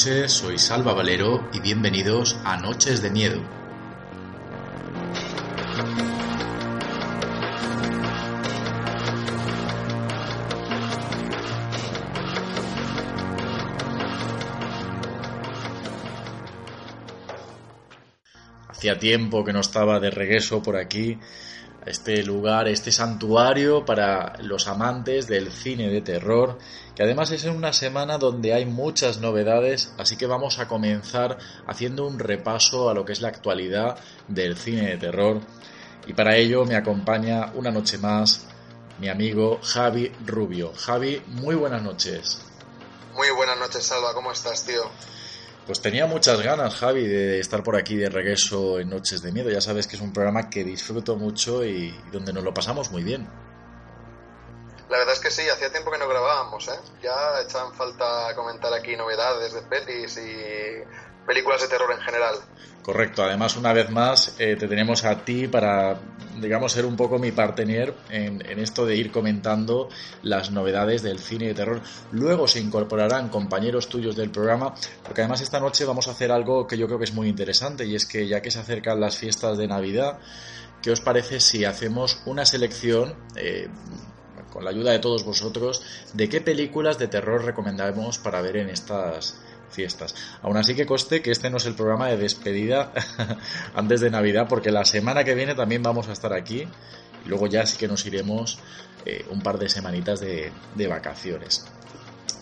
soy Salva Valero y bienvenidos a Noches de Miedo. Hacía tiempo que no estaba de regreso por aquí, este lugar, este santuario para los amantes del cine de terror, que además es en una semana donde hay muchas novedades, así que vamos a comenzar haciendo un repaso a lo que es la actualidad del cine de terror. Y para ello me acompaña una noche más mi amigo Javi Rubio. Javi, muy buenas noches. Muy buenas noches, Salva. ¿Cómo estás, tío? Pues tenía muchas ganas, Javi, de estar por aquí de regreso en Noches de Miedo. Ya sabes que es un programa que disfruto mucho y donde nos lo pasamos muy bien. La verdad es que sí, hacía tiempo que no grabábamos, ¿eh? Ya echaban falta comentar aquí novedades de pelis y películas de terror en general. Correcto, además una vez más eh, te tenemos a ti para, digamos, ser un poco mi partener en, en, esto de ir comentando las novedades del cine de terror. Luego se incorporarán compañeros tuyos del programa, porque además esta noche vamos a hacer algo que yo creo que es muy interesante y es que ya que se acercan las fiestas de Navidad, ¿qué os parece si hacemos una selección? Eh, con la ayuda de todos vosotros, de qué películas de terror recomendamos para ver en estas fiestas. Aún así que coste que este no es el programa de despedida antes de Navidad, porque la semana que viene también vamos a estar aquí y luego ya sí que nos iremos eh, un par de semanitas de, vacaciones.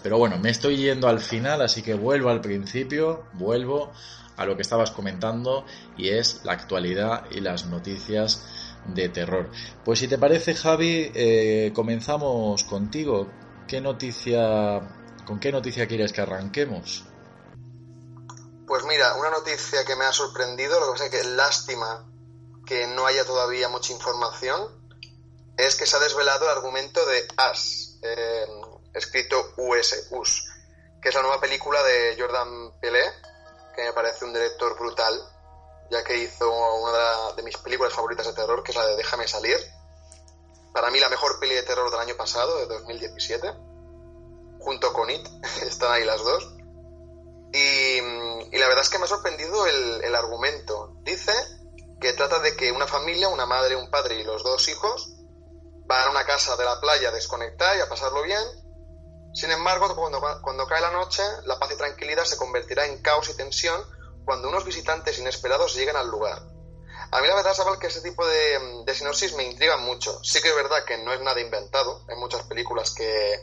Pero bueno, me estoy yendo al final, así que vuelvo al principio, vuelvo a lo que estabas comentando y es la actualidad y las noticias de terror. Pues si te parece, Javi, eh, comenzamos contigo. ¿Qué noticia, con qué noticia quieres que arranquemos? Pues mira, una noticia que me ha sorprendido, lo que pasa es que lástima que no haya todavía mucha información, es que se ha desvelado el argumento de As, eh, escrito US, US, que es la nueva película de Jordan Pelé, que me parece un director brutal, ya que hizo una de, mis películas favoritas de terror, que es la de Déjame salir. Para mí la mejor peli de terror del año pasado, de 2017, junto con It, están ahí las dos. Y, y, la verdad es que me ha sorprendido el, el, argumento. Dice que trata de que una familia, una madre, un padre y los dos hijos van a una casa de la playa a desconectar y a pasarlo bien. Sin embargo, cuando, cae la noche, la paz y tranquilidad se convertirá en caos y tensión cuando unos visitantes inesperados llegan al lugar. A mí la verdad, sabes que ese tipo de, de sinopsis me intriga mucho. Sí que es verdad que no es nada inventado. Hay muchas películas que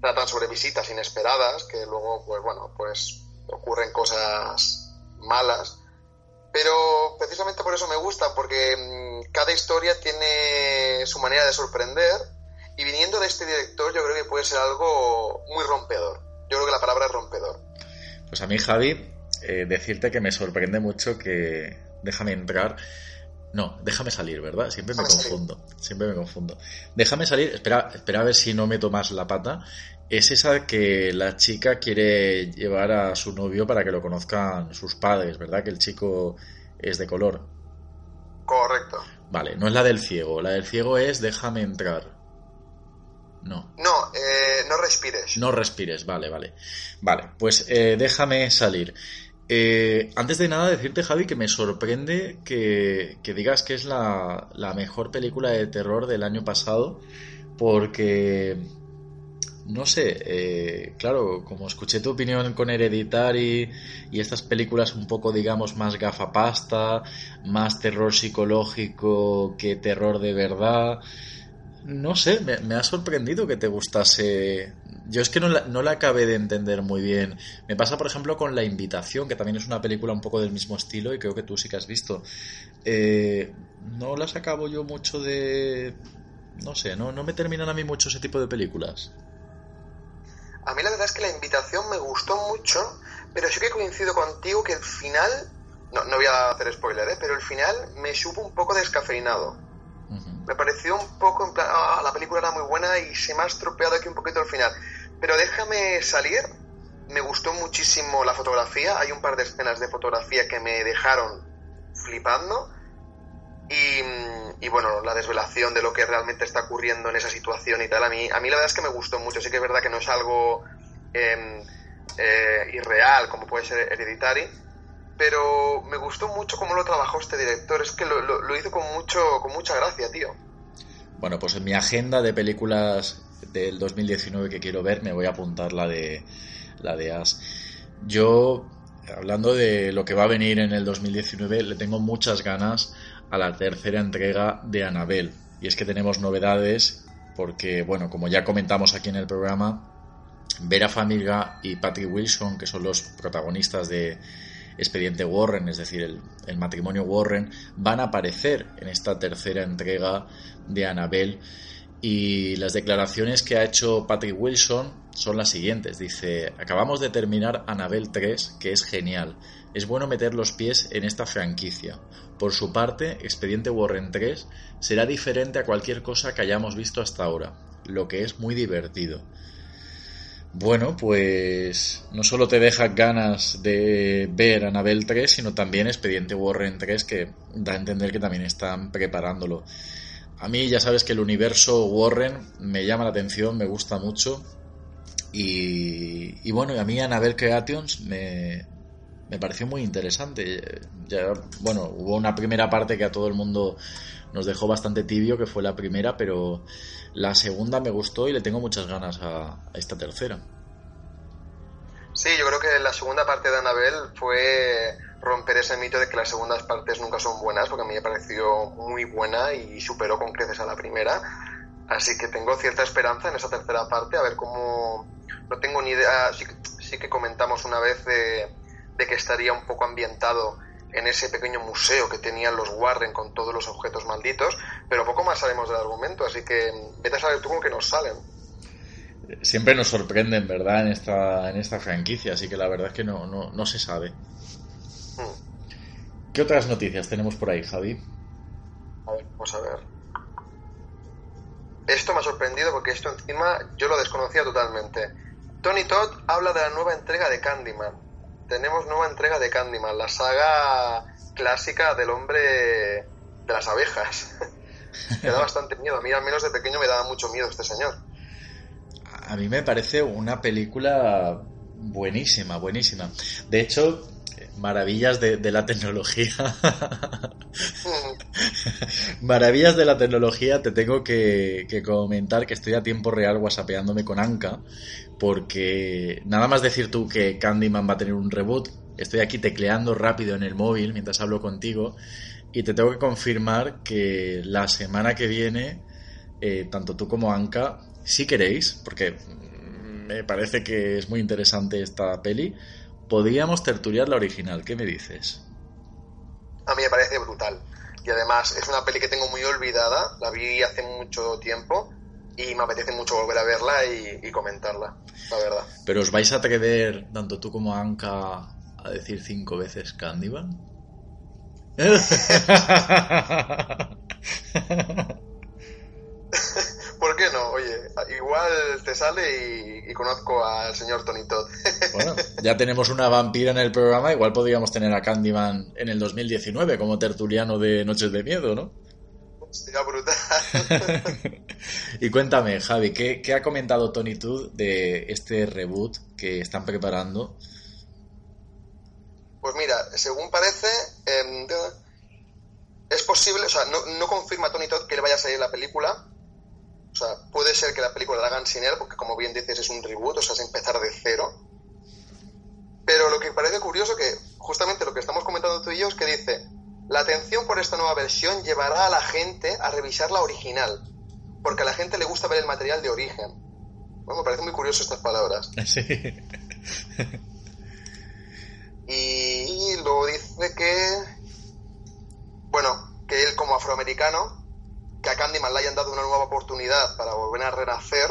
tratan sobre visitas inesperadas, que luego, pues bueno, pues ocurren cosas malas. Pero precisamente por eso me gusta, porque mm, cada historia tiene su manera de sorprender y viniendo de este director yo creo que puede ser algo muy rompedor. Yo creo que la palabra es rompedor. Pues a mí, Javi, eh, decirte que me sorprende mucho que, déjame entrar, No, déjame salir, ¿verdad? Siempre me confundo. Siempre me confundo. Déjame salir. Espera, espera a ver si no me tomas la pata. Es esa que la chica quiere llevar a su novio para que lo conozcan sus padres, ¿verdad? Que el chico es de color. Correcto. Vale, no es la del ciego. La del ciego es déjame entrar. No. No, eh, no respires. No respires, vale, vale. Vale, pues eh, déjame salir. Eh, antes de nada, decirte, Javi, que me sorprende que, digas que es la, mejor película de terror del año pasado, porque, no sé, eh, claro, como escuché tu opinión con Hereditary y estas películas un poco, digamos, más gafapasta, más terror psicológico que terror de verdad, no sé, me, ha sorprendido que te gustase. Yo es que no la, no la acabé de entender muy bien. Me pasa, por ejemplo, con La Invitación, que también es una película un poco del mismo estilo y creo que tú sí que has visto. Eh, no las acabo yo mucho de. No sé, no, no me terminan a mí mucho ese tipo de películas. A mí la verdad es que La Invitación me gustó mucho, pero sí que coincido contigo que el final. No, no voy a hacer spoiler, ¿eh? pero el final me supo un poco descafeinado me pareció un poco en plan, ah, la película era muy buena y se me ha estropeado aquí un poquito al final. Pero déjame salir, me gustó muchísimo la fotografía, hay un par de escenas de fotografía que me dejaron flipando. Y, bueno, la desvelación de lo que realmente está ocurriendo en esa situación y tal, a mí, a mí la verdad es que me gustó mucho. Sí que es verdad que no es algo em, eh, irreal como puede ser Hereditary, pero me gustó mucho cómo lo trabajó este director. Es que lo, hizo con, mucho, con mucha gracia, tío. Bueno, pues en mi agenda de películas del 2019 que quiero ver me voy a apuntar la de, la de As. Yo, hablando de lo que va a venir en el 2019, le tengo muchas ganas a la tercera entrega de Anabel. Y es que tenemos novedades porque, bueno, como ya comentamos aquí en el programa, Vera Famiga y Patrick Wilson, que son los protagonistas de expediente Warren, es decir, el, matrimonio Warren, van a aparecer en esta tercera entrega de Annabelle. Y las declaraciones que ha hecho Patrick Wilson son las siguientes. Dice, acabamos de terminar Annabelle 3, que es genial. Es bueno meter los pies en esta franquicia. Por su parte, Expediente Warren 3 será diferente a cualquier cosa que hayamos visto hasta ahora, lo que es muy divertido. Bueno, pues no solo te deja ganas de ver Anabel 3, sino también Expediente Warren 3, que da a entender que también están preparándolo. A mí ya sabes que el universo Warren me llama la atención, me gusta mucho. Y, y bueno, a mí Anabel Creations me, me pareció muy interesante. Ya, bueno, hubo una primera parte que a todo el mundo nos dejó bastante tibio, que fue la primera, pero la segunda me gustó y le tengo muchas ganas a, esta tercera. Sí, yo creo que la segunda parte de Annabelle fue romper ese mito de que las segundas partes nunca son buenas, porque a mí me pareció muy buena y superó con creces a la primera. Así que tengo cierta esperanza en esa tercera parte, a ver cómo... No tengo ni idea, sí, que comentamos una vez de, de que estaría un poco ambientado en ese pequeño museo que tenían los Warren con todos los objetos malditos, pero poco más sabemos del argumento, así que vete a saber tú con qué nos salen. Siempre nos sorprenden, ¿verdad?, en esta, en esta franquicia, así que la verdad es que no, no, se sabe. Hmm. ¿Qué otras noticias tenemos por ahí, Javi? A ver, vamos a ver. Esto me ha sorprendido porque esto encima yo lo desconocía totalmente. Tony Todd habla de la nueva entrega de Candyman tenemos nueva entrega de Candyman, la saga clásica del hombre de las abejas. me da bastante miedo. A mí, al menos de pequeño, me daba mucho miedo este señor. A mí me parece una película buenísima, buenísima. De hecho, maravillas de, la tecnología. maravillas de la tecnología, te tengo que, comentar que estoy a tiempo real whatsappeándome con Anka, porque nada más decir tú que Candyman va a tener un reboot, estoy aquí tecleando rápido en el móvil mientras hablo contigo y te tengo que confirmar que la semana que viene, eh, tanto tú como Anka, si queréis, porque me parece que es muy interesante esta peli, podríamos tertuliar la original. ¿Qué me dices? A mí me parece brutal. Y además es una peli que tengo muy olvidada, la vi hace mucho tiempo y me apetece mucho volver a verla y, comentarla, la verdad. ¿Pero os vais a atrever, tanto tú como Anka, a decir cinco veces Candyman? ¿Por qué no? Oye, igual te sale y, conozco al señor Tony Todd. bueno, ya tenemos una vampira en el programa, igual podríamos tener a Candyman en el 2019 como tertuliano de Noches de Miedo, ¿no? Sería brutal. y cuéntame, Javi, ¿qué, ¿qué, ha comentado Tony Todd de este reboot que están preparando? Pues mira, según parece, em, es posible, o sea, no, no confirma Tony Todd que le vaya a salir la película, o sea, puede ser que la película la hagan sin él, porque como bien dices es un reboot, o sea, es empezar de cero. Pero lo que parece curioso que justamente lo que estamos comentando tú y yo es que dice, la atención por esta nueva versión llevará a la gente a revisar la original, porque a la gente le gusta ver el material de origen. Bueno, me parece muy curioso estas palabras. Sí. y luego dice que, bueno, que él como afroamericano que a Candyman le hayan dado una nueva oportunidad para volver a renacer,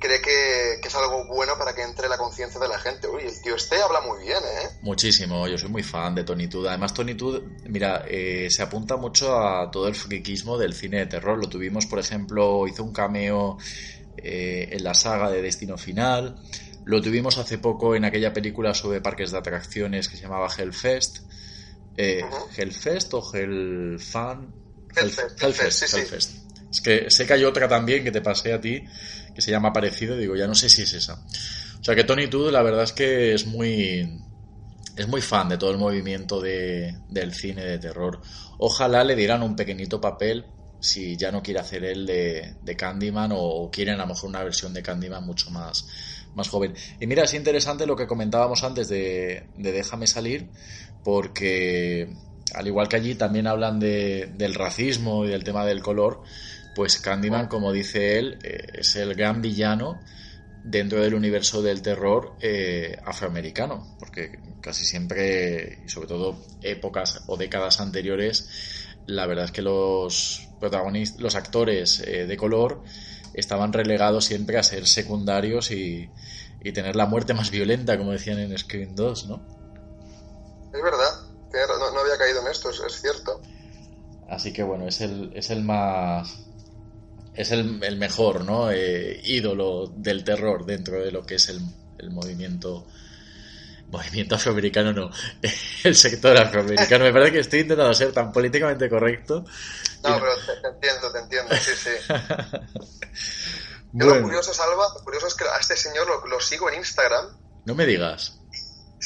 cree que, es algo bueno para que entre la conciencia de la gente. Uy, el tío este habla muy bien, ¿eh? Muchísimo, yo soy muy fan de Tony Todd. Además, Tony Todd, mira, eh, se apunta mucho a todo el friquismo del cine de terror. Lo tuvimos, por ejemplo, hizo un cameo eh, en la saga de Destino Final. Lo tuvimos hace poco en aquella película sobre parques de atracciones que se llamaba Hellfest. Eh, ¿Hellfest o Hellfan? Hellfest, Es que sé que hay otra también que te pasé a ti que se llama parecido, digo, ya no sé si es esa. O sea que Tony Todd la verdad es que es muy es muy fan de todo el movimiento de, del cine de terror. Ojalá le dieran un pequeñito papel si ya no quiere hacer él de, de Candyman o, quieren a lo mejor una versión de Candyman mucho más, más joven. Y mira, es interesante lo que comentábamos antes de, de Déjame salir, porque al igual que allí también hablan de, del racismo y del tema del color, pues Candyman, como dice él, eh, es el gran villano dentro del universo del terror eh, afroamericano, porque casi siempre, y sobre todo épocas o décadas anteriores, la verdad es que los protagonistas, los actores eh, de color estaban relegados siempre a ser secundarios y, y tener la muerte más violenta, como decían en Scream 2, ¿no? Es verdad no, había caído en esto, es, cierto. Así que bueno, es el, es el más. Es el, el mejor, ¿no? Eh, ídolo del terror dentro de lo que es el, el movimiento. Movimiento afroamericano, no. El sector afroamericano. Me parece que estoy intentando ser tan políticamente correcto. No, pero te, entiendo, te entiendo, sí, sí. lo curioso, Salva, lo curioso es que a este señor lo, lo sigo en Instagram. No me digas.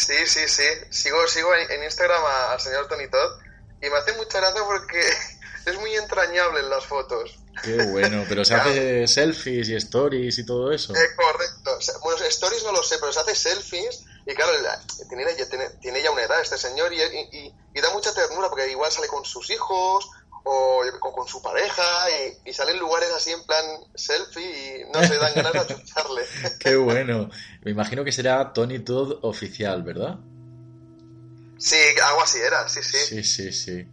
Sí, sí, sí. Sigo, sigo en Instagram al señor Tony Todd y me hace mucha gracia porque es muy entrañable en las fotos. Qué bueno, pero se hace selfies y stories y todo eso. Eh, correcto. Bueno, stories no lo sé, pero se hace selfies y claro, tiene, tiene, ya una edad este señor y, y, da mucha ternura porque igual sale con sus hijos o con, su pareja y, salen lugares así en plan selfie y no se dan ganas de achucharle. Qué bueno. Me imagino que será Tony Todd oficial, ¿verdad? Sí, algo así era, sí, sí. Sí, sí, sí.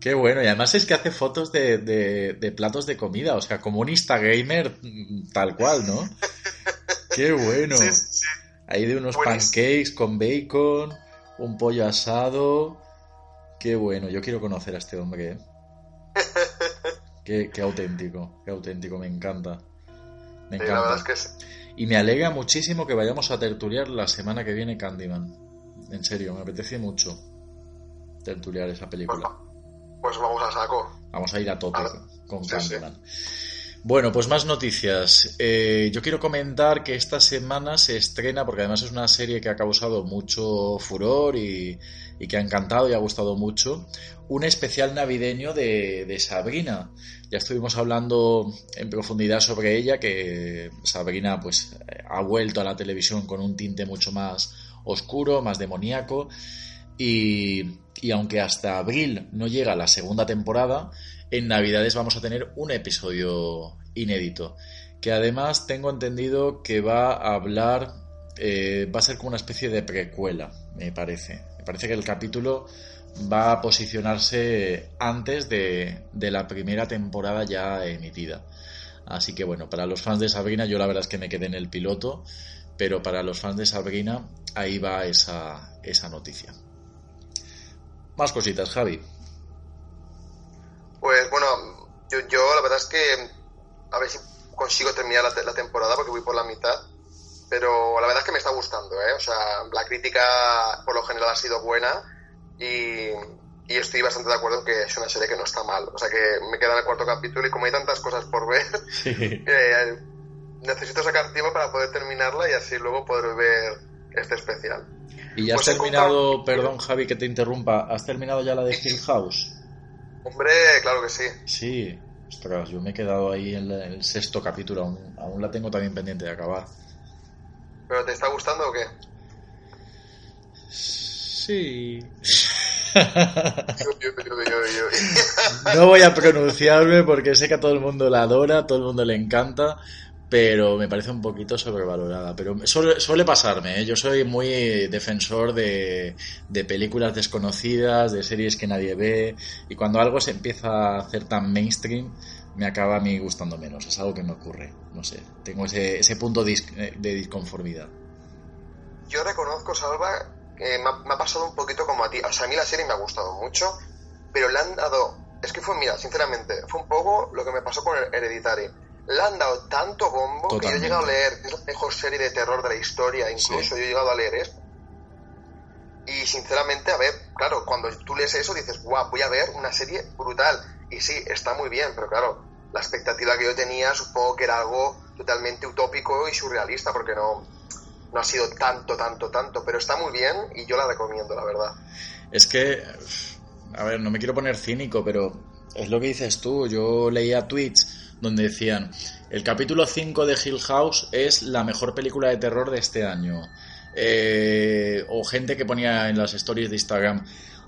Qué bueno, y además es que hace fotos de, de, platos de comida, o sea, como un Instagramer mm, tal cual, ¿no? Qué bueno. Sí, sí. Ahí de unos pancakes con bacon, un pollo asado. Qué bueno, yo quiero conocer a este hombre. ¿eh? Qué, auténtico, qué auténtico, me encanta. Me encanta. Y me alegra muchísimo que vayamos a tertuliar la semana que viene Candyman. En serio, me apetece mucho tertuliar esa película. Pues, pues vamos a saco. Vamos a ir a tope con Candyman. Bueno, pues más noticias. Eh, yo quiero comentar que esta semana se estrena, porque además es una serie que ha causado mucho furor y, que ha encantado y ha gustado mucho, un especial navideño de, Sabrina. Ya estuvimos hablando en profundidad sobre ella, que Sabrina pues ha vuelto a la televisión con un tinte mucho más oscuro, más demoníaco. Y, y aunque hasta abril no llega la segunda temporada, en Navidades vamos a tener un episodio inédito, que además tengo entendido que va a hablar, eh, va a ser como una especie de precuela, me parece. Me parece que el capítulo va a posicionarse antes de, de la primera temporada ya emitida. Así que bueno, para los fans de Sabrina, yo la verdad es que me quedé en el piloto, pero para los fans de Sabrina, ahí va esa, esa noticia. Más cositas, Javi. Pues bueno, yo, yo la verdad es que a ver si consigo terminar la, la temporada porque voy por la mitad. Pero la verdad es que me está gustando, ¿eh? O sea, la crítica por lo general ha sido buena y, y estoy bastante de acuerdo en que es una serie que no está mal. O sea que me queda el cuarto capítulo y como hay tantas cosas por ver, eh, necesito sacar tiempo para poder terminarla y así luego poder ver este especial. ¿Y ya has Pues terminado, contado- perdón Javi que te interrumpa, has terminado ya la de Hill House? Hombre, claro que sí. Sí, ostras, yo me he quedado ahí en el sexto capítulo, aún, aún la tengo también pendiente de acabar. ¿Pero te está gustando o qué? Sí. No voy a pronunciarme porque sé que a todo el mundo la adora, a todo el mundo le encanta, pero me parece un poquito sobrevalorada. Pero suele, suele pasarme, ¿eh? yo soy muy defensor de, de películas desconocidas, de series que nadie ve, y cuando algo se empieza a hacer tan mainstream, me acaba a mí gustando menos. Es algo que me ocurre, no sé, tengo ese, ese punto dis- eh, de disconformidad. Yo reconozco, Salva, me ha, me ha pasado un poquito como a ti. O sea, a mí la serie me ha gustado mucho, pero le han dado. Es que fue, mira, sinceramente, fue un poco lo que me pasó con Hereditary. Le han dado tanto bombo que yo he llegado a leer, es la mejor serie de terror de la historia, incluso Sí. yo he llegado a leer esto. Y sinceramente, a ver, claro, cuando tú lees eso dices, guau, voy a ver una serie brutal. Y sí, está muy bien, pero claro, la expectativa que yo tenía supongo que era algo totalmente utópico y surrealista, porque no, no ha sido tanto, tanto, tanto, pero está muy bien y yo la recomiendo, la verdad. Es que, a ver, no me quiero poner cínico, pero es lo que dices tú. Yo leía tweets donde decían, el capítulo 5 de Hill House es la mejor película de terror de este año. Eh, o gente que ponía en las stories de Instagram,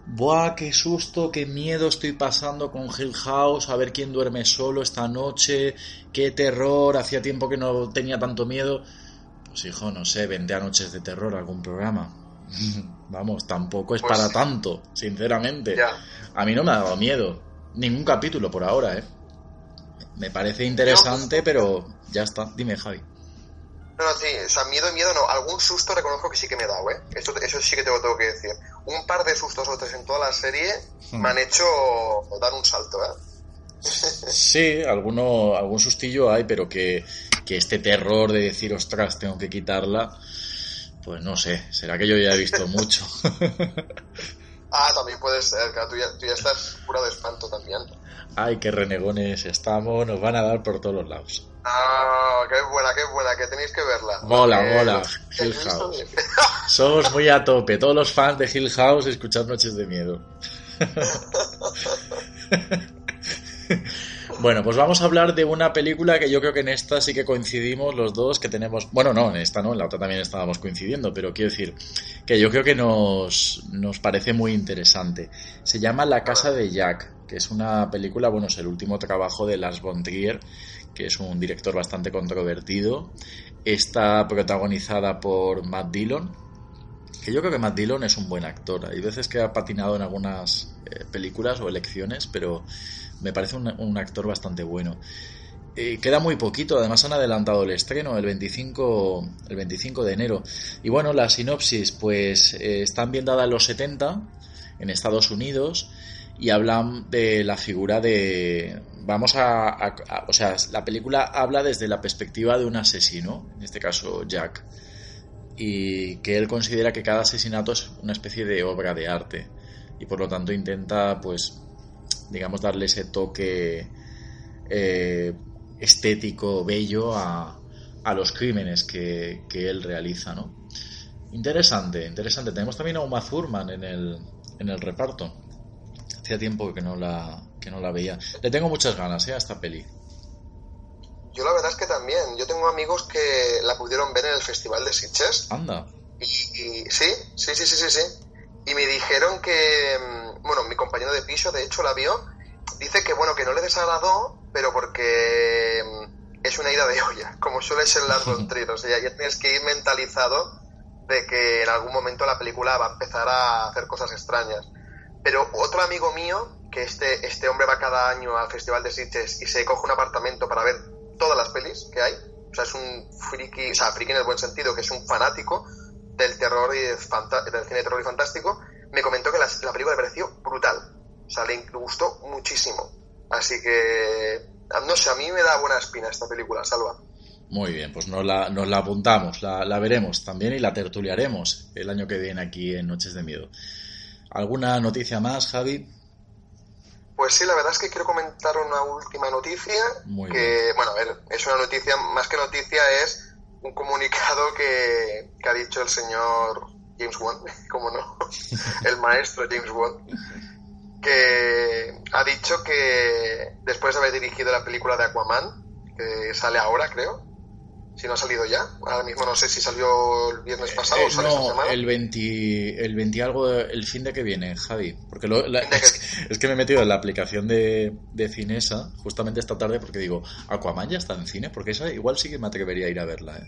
¡buah, qué susto, qué miedo estoy pasando con Hill House! A ver quién duerme solo esta noche, qué terror, hacía tiempo que no tenía tanto miedo. Pues hijo, no sé, 20 noches de terror, algún programa. Vamos, tampoco es Pues para tanto, sinceramente. Ya. A mí no me ha dado miedo. Ningún capítulo por ahora, ¿eh? Me parece interesante, pero ya está. Dime, Javi. No, no, sí, o sea, miedo, miedo no. Algún susto reconozco que sí que me he dado, ¿eh? Eso, eso sí que te lo tengo que decir. Un par de sustos o tres en toda la serie me han hecho dar un salto, ¿eh? Sí, alguno, algún sustillo hay, pero que, que este terror de decir, ostras, tengo que quitarla, pues no sé, será que yo ya he visto mucho. Ah, también puede ser, claro, tú ya, tú ya estás pura de espanto también. Ay, qué renegones estamos, nos van a dar por todos los lados. Ah, qué buena, qué buena, que tenéis que verla. Mola, Porque- mola, ¿He Hill House. Somos muy a tope, todos los fans de Hill House escuchar Noches de Miedo. Bueno, pues vamos a hablar de una película que yo creo que en esta sí que coincidimos los dos, que tenemos... Bueno, no, en esta no, en la otra también estábamos coincidiendo, pero quiero decir que yo creo que nos, nos parece muy interesante. Se llama La Casa de Jack, que es una película, bueno, es el último trabajo de Lars von Trier, que es un director bastante controvertido. Está protagonizada por Matt Dillon, que yo creo que Matt Dillon es un buen actor. Hay veces que ha patinado en algunas eh, películas o elecciones, pero me parece un, actor bastante bueno. Eh, queda muy poquito, además han adelantado el estreno el 25, el 25 de enero. Y bueno, la sinopsis, pues eh, está ambientada en los 70, en Estados Unidos, y hablan de la figura de... Vamos a- a- O sea, la película habla desde la perspectiva de un asesino, en este caso Jack y que él considera que cada asesinato es una especie de obra de arte y por lo tanto intenta pues digamos darle ese toque eh, estético bello a, a los crímenes que, que él realiza ¿no? interesante interesante tenemos también a Uma Thurman en el, en el reparto hacía tiempo que no la que no la veía le tengo muchas ganas ¿eh? a esta peli Yo la verdad es que también. Yo tengo amigos que la pudieron ver en el Festival de Sitges. anda Y, y- sí, sí, sí, sí, sí, sí. Y me dijeron que, mm, bueno, mi compañero de piso, de hecho, la vio. Dice que, bueno, que no le desagradó, pero porque mm, es una ida de olla, como suele ser Lars von Trier. O sea, ya tienes que ir mentalizado de que en algún momento la película va a empezar a hacer cosas extrañas. Pero otro amigo mío, que este, este hombre va cada año al Festival de Sitges y se coge un apartamento para ver todas las pelis que hay. O sea, es un friki, o sea, friki en el buen sentido, que es un fanático del terror y del, del cine de terror y fantástico. Me comentó que la, la película le pareció brutal. O sea, le gustó muchísimo. Así que, no sé, a mí me da buena espina esta película, Salva. Muy bien, pues nos la, nos la apuntamos, la, la, veremos también y la tertuliaremos el año que viene aquí en Noches de Miedo. ¿Alguna noticia más, Javi? Pues sí, la verdad es que quiero comentar una última noticia. Muy que, bien. bueno, a ver, es una noticia, más que noticia, es un comunicado que, que ha dicho el señor James Wan, como no, el maestro James Wan, que ha dicho que después de haber dirigido la película de Aquaman, que sale ahora, creo, si no ha salido ya, ahora mismo no sé si salió el viernes pasado Eh, o sale esta no, semana. el 20, el 20 algo, el fin de que viene, Javi. Porque lo- la- es, es que me he metido en la aplicación de, de Cinesa justamente esta tarde porque digo, Aquaman ya está en cine, porque esa igual sí que me atrevería a ir a verla. ¿eh?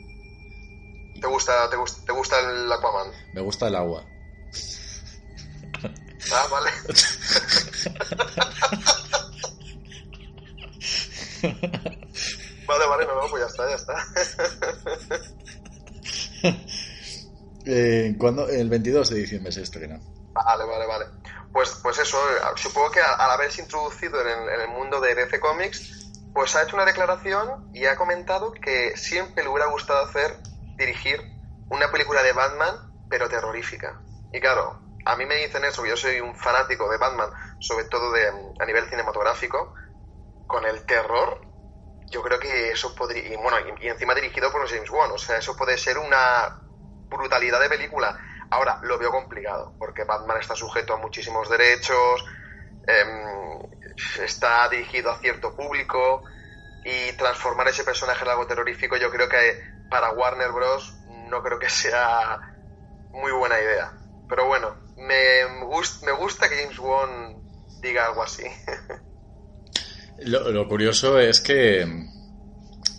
¿Te gusta, te, gusta, ¿Te gusta el Aquaman? Me gusta el agua. Ah, vale. vale, vale, no, no, pues ya está, ya está. Eh, ¿cuándo? El 22 de diciembre se estrena. Vale, vale, vale. Pues, pues eso, eh, supongo que al haberse introducido en el, en el mundo de DC Comics, pues ha hecho una declaración y ha comentado que siempre le hubiera gustado hacer, dirigir una película de Batman, pero terrorífica. Y claro, a mí me dicen eso, yo soy un fanático de Batman, sobre todo de, a nivel cinematográfico, con el terror, yo creo que eso podría, y bueno, y, encima dirigido por James Wan, o sea, eso puede ser una brutalidad de película. Ahora, lo veo complicado, porque Batman está sujeto a muchísimos derechos, eh, está dirigido a cierto público, y transformar ese personaje en algo terrorífico, yo creo que para Warner Bros. no creo que sea muy buena idea. Pero bueno, me, me gusta que James Wan diga algo así. Lo, curioso es que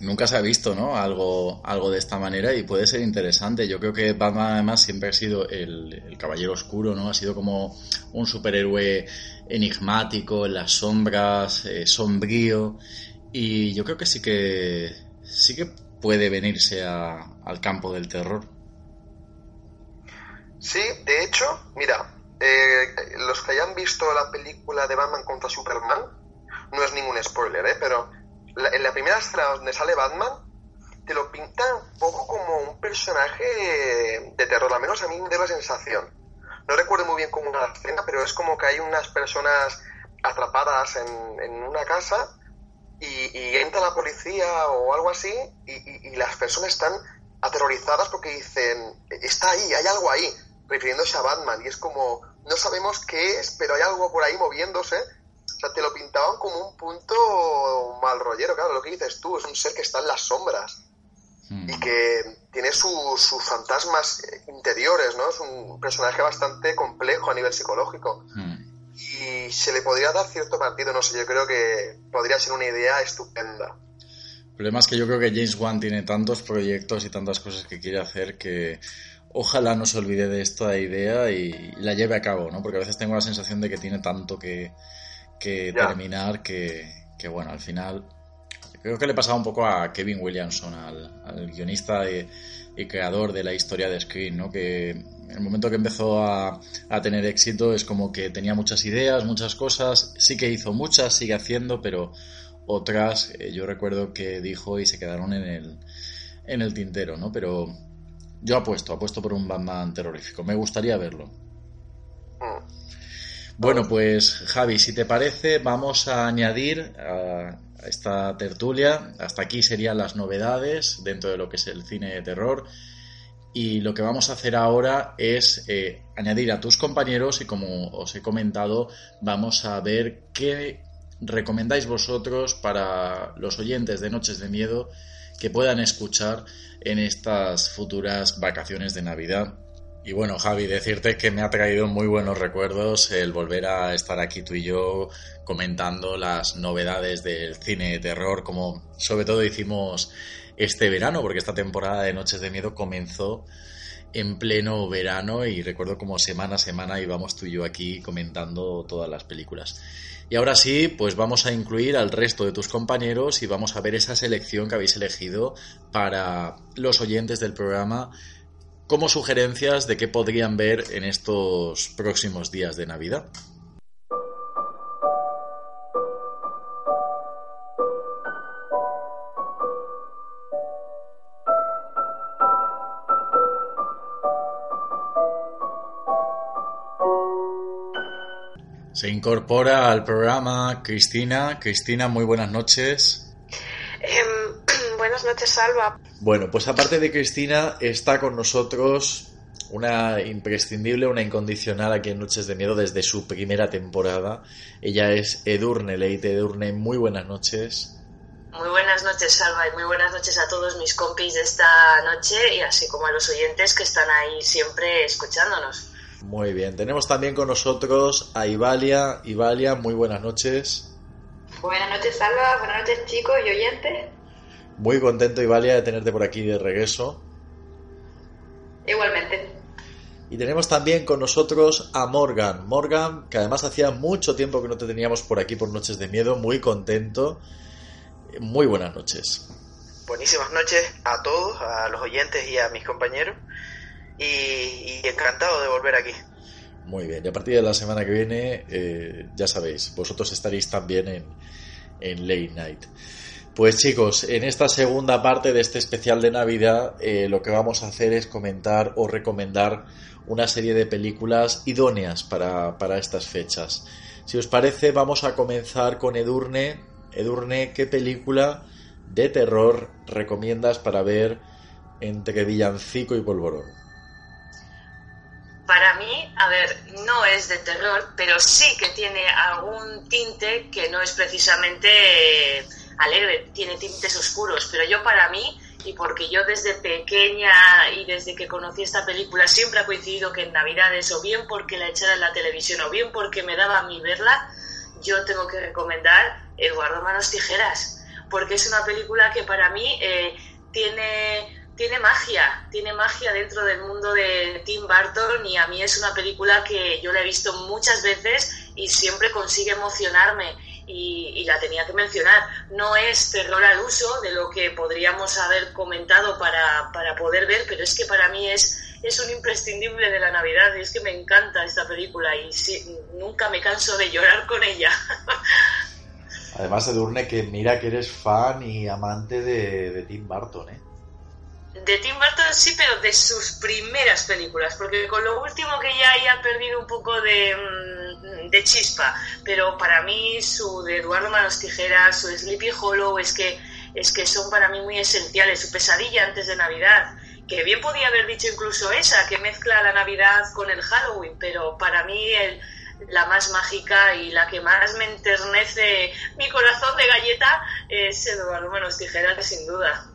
nunca se ha visto ¿no? algo, algo de esta manera y puede ser interesante. Yo creo que Batman además siempre ha sido el, el caballero oscuro, ¿no? Ha sido como un superhéroe enigmático, en las sombras, eh, sombrío. Y yo creo que sí que sí que puede venirse a, al campo del terror. Sí, de hecho, mira, eh, los que hayan visto la película de Batman contra Superman, no es ningún spoiler, ¿eh? pero la, en la primera escena donde sale Batman, te lo pinta un poco como un personaje de terror, al menos a mí me da la sensación. No recuerdo muy bien cómo era la escena, pero es como que hay unas personas atrapadas en una casa y, y, entra la policía o algo así y, y, y, las personas están aterrorizadas porque dicen, está ahí, hay algo ahí, refiriéndose a Batman. Y es como, no sabemos qué es, pero hay algo por ahí moviéndose. O sea, te lo pintaban como un punto mal rollero. Claro, lo que dices tú, es un ser que está en las sombras mm. y que tiene su, sus fantasmas interiores, ¿no? Es un personaje bastante complejo a nivel psicológico. Mm. Y se le podría dar cierto partido, no sé, yo creo que podría ser una idea estupenda. El problema es que yo creo que James Wan tiene tantos proyectos y tantas cosas que quiere hacer que ojalá no se olvide de esta idea y la lleve a cabo, ¿no? Porque a veces tengo la sensación de que tiene tanto que, que terminar que, que, bueno, al final creo que le pasaba un poco a Kevin Williamson, al, al guionista y, y, creador de la historia de Screen, ¿no? Que el momento que empezó a, tener éxito es como que tenía muchas ideas, muchas cosas, sí que hizo muchas, sigue haciendo, pero otras eh, yo recuerdo que dijo y se quedaron en el, en el tintero, ¿no? Pero yo apuesto, apuesto por un Batman terrorífico, me gustaría verlo. Bueno, pues Javi, si te parece, vamos a añadir a esta tertulia. Hasta aquí serían las novedades dentro de lo que es el cine de terror. Y lo que vamos a hacer ahora es eh, añadir a tus compañeros y como os he comentado, vamos a ver qué recomendáis vosotros para los oyentes de Noches de Miedo que puedan escuchar en estas futuras vacaciones de Navidad. Y bueno, Javi, decirte que me ha traído muy buenos recuerdos el volver a estar aquí tú y yo comentando las novedades del cine de terror, como sobre todo hicimos este verano, porque esta temporada de Noches de Miedo comenzó en pleno verano y recuerdo como semana a semana íbamos tú y yo aquí comentando todas las películas. Y ahora sí, pues vamos a incluir al resto de tus compañeros y vamos a ver esa selección que habéis elegido para los oyentes del programa como sugerencias de qué podrían ver en estos próximos días de Navidad. Se incorpora al programa Cristina. Cristina, muy buenas noches. Em, buenas noches, Salva. Bueno, pues aparte de Cristina, está con nosotros una imprescindible, una incondicional aquí en Noches de Miedo desde su primera temporada. Ella es Edurne Leite. Edurne, muy buenas noches. Muy buenas noches, Salva, y muy buenas noches a todos mis compis de esta noche y así como a los oyentes que están ahí siempre escuchándonos. Muy bien, tenemos también con nosotros a Ivalia. Ivalia, muy buenas noches. Buenas noches, Salva. Buenas noches, chicos y oyentes. Muy contento, Ivalia, de tenerte por aquí de regreso. Igualmente. Y tenemos también con nosotros a Morgan. Morgan, que además hacía mucho tiempo que no te teníamos por aquí por Noches de Miedo, muy contento. Muy buenas noches. Buenísimas noches a todos, a los oyentes y a mis compañeros y, encantado de volver aquí. Muy bien, y a partir de la semana que viene, eh, ya sabéis, vosotros estaréis también en, en Late Night. Pues chicos, en esta segunda parte de este especial de Navidad, eh, lo que vamos a hacer es comentar o recomendar una serie de películas idóneas para, para estas fechas. Si os parece, vamos a comenzar con Edurne. Edurne, ¿qué película de terror recomiendas para ver entre villancico y polvorón? Para mí, a ver, no es de terror, pero sí que tiene algún tinte que no es precisamente eh, alegre, tiene tintes oscuros, pero yo para mí, y porque yo desde pequeña y desde que conocí esta película siempre ha coincidido que en Navidades, o bien porque la echara en la televisión, o bien porque me daba a mí verla, yo tengo que recomendar Eduardo Manos Tijeras, porque es una película que para mí eh, tiene tiene magia, tiene magia dentro del mundo de Tim Burton y a mí es una película que yo la he visto muchas veces y siempre consigue emocionarme y, la tenía que mencionar. No es terror al uso de lo que podríamos haber comentado para, para poder ver, pero es que para mí es, es un imprescindible de la Navidad y es que me encanta esta película y nunca me canso de llorar con ella. Además, Edurne, que mira que eres fan y amante de, de Tim Burton, ¿eh? De Tim Burton sí, pero de sus primeras películas, porque con lo último que ya haya perdido un poco de, mm, de chispa, pero para mí su de Eduardo Manos Tijeras, su Sleepy Hollow, es que, es que son para mí muy esenciales, su pesadilla antes de Navidad, que bien podía haber dicho incluso esa, que mezcla la Navidad con el Halloween, pero para mí la más mágica y la que más me enternece mi corazón de galleta es Eduardo Manos Tijeras, sin duda.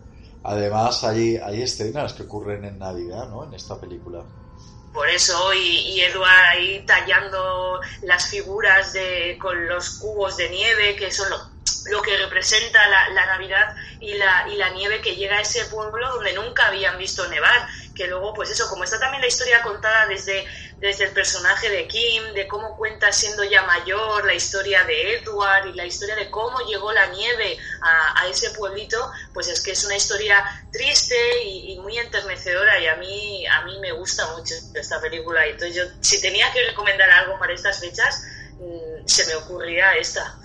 Además, hay, hay escenas que ocurren en Navidad, ¿no? En esta película. Por eso, y, y Edward ahí tallando las figuras de, con los cubos de nieve, que son lo, lo que representa la, la, Navidad y la, y la nieve que llega a ese pueblo donde nunca habían visto nevar. Que luego, pues eso, como está también la historia contada desde, desde el personaje de Kim, de cómo cuenta siendo ya mayor, la historia de Edward y la historia de cómo llegó la nieve a, a ese pueblito, pues es que es una historia triste y, y, muy enternecedora y a mí, a mí me gusta mucho esta película. Entonces yo, si tenía que recomendar algo para estas fechas, mmm, se me ocurría esta.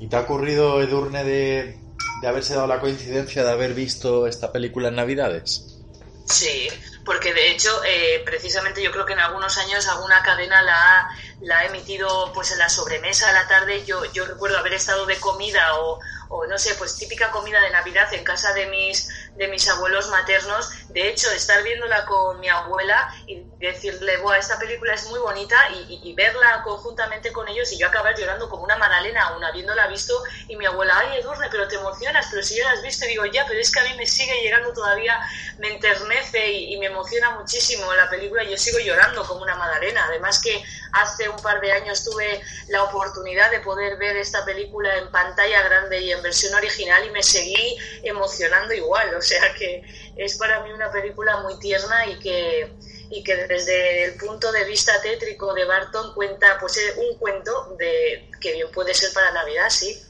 ¿Y te ha ocurrido, Edurne, de, de haberse dado la coincidencia de haber visto esta película en Navidades? Sí, porque de hecho, eh, precisamente yo creo que en algunos años alguna cadena la ha, la ha emitido pues en la sobremesa a la tarde. Yo, yo recuerdo haber estado de comida o, o no sé, pues típica comida de Navidad en casa de mis, de mis abuelos maternos. De hecho, estar viéndola con mi abuela y decirle, Buah, esta película es muy bonita y, y, y, verla conjuntamente con ellos y yo acabar llorando como una magdalena aún habiéndola visto y mi abuela, ay Edurne, pero te emocionas, pero si ya la has visto, y digo, ya, pero es que a mí me sigue llegando todavía, me enternece y, y me emociona muchísimo la película y yo sigo llorando como una magdalena. Además que hace un par de años tuve la oportunidad de poder ver esta película en pantalla grande y en versión original y me seguí emocionando igual. O sea que es para mí una película muy tierna y que, y que desde el punto de vista tétrico de Barton cuenta pues un cuento de que bien puede ser para Navidad, sí.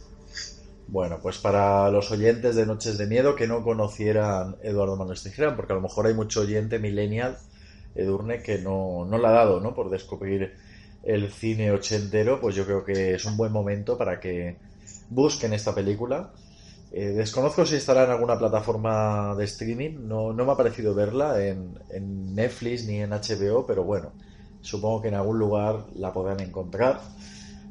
Bueno, pues para los oyentes de Noches de Miedo que no conocieran Eduardo Manos Tijera, porque a lo mejor hay mucho oyente millennial, Edurne, que no, no la ha dado, ¿no? Por descubrir el cine ochentero, pues yo creo que es un buen momento para que busquen esta película. Eh, desconozco si estará en alguna plataforma de streaming, no, no me ha parecido verla en, en Netflix ni en HBO, pero bueno, supongo que en algún lugar la podrán encontrar.